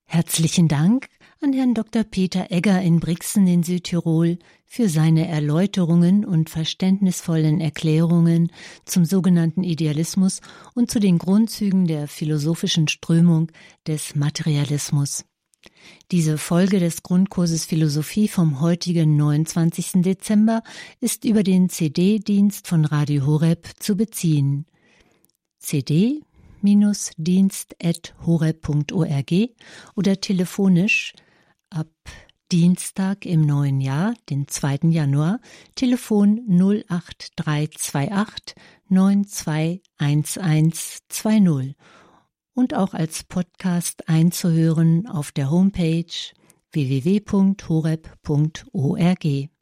Herzlichen Dank an Herrn Dr. Peter Egger in Brixen in Südtirol für seine Erläuterungen und verständnisvollen Erklärungen zum sogenannten Idealismus und zu den Grundzügen der philosophischen Strömung des Materialismus. Diese Folge des Grundkurses Philosophie vom heutigen 29. Dezember ist über den CD-Dienst von Radio Horeb zu beziehen. CD-dienst.horeb.org oder telefonisch ab Dienstag im neuen Jahr, den 2. Januar, Telefon 08328 921120 und auch als Podcast einzuhören auf der Homepage www.horeb.org.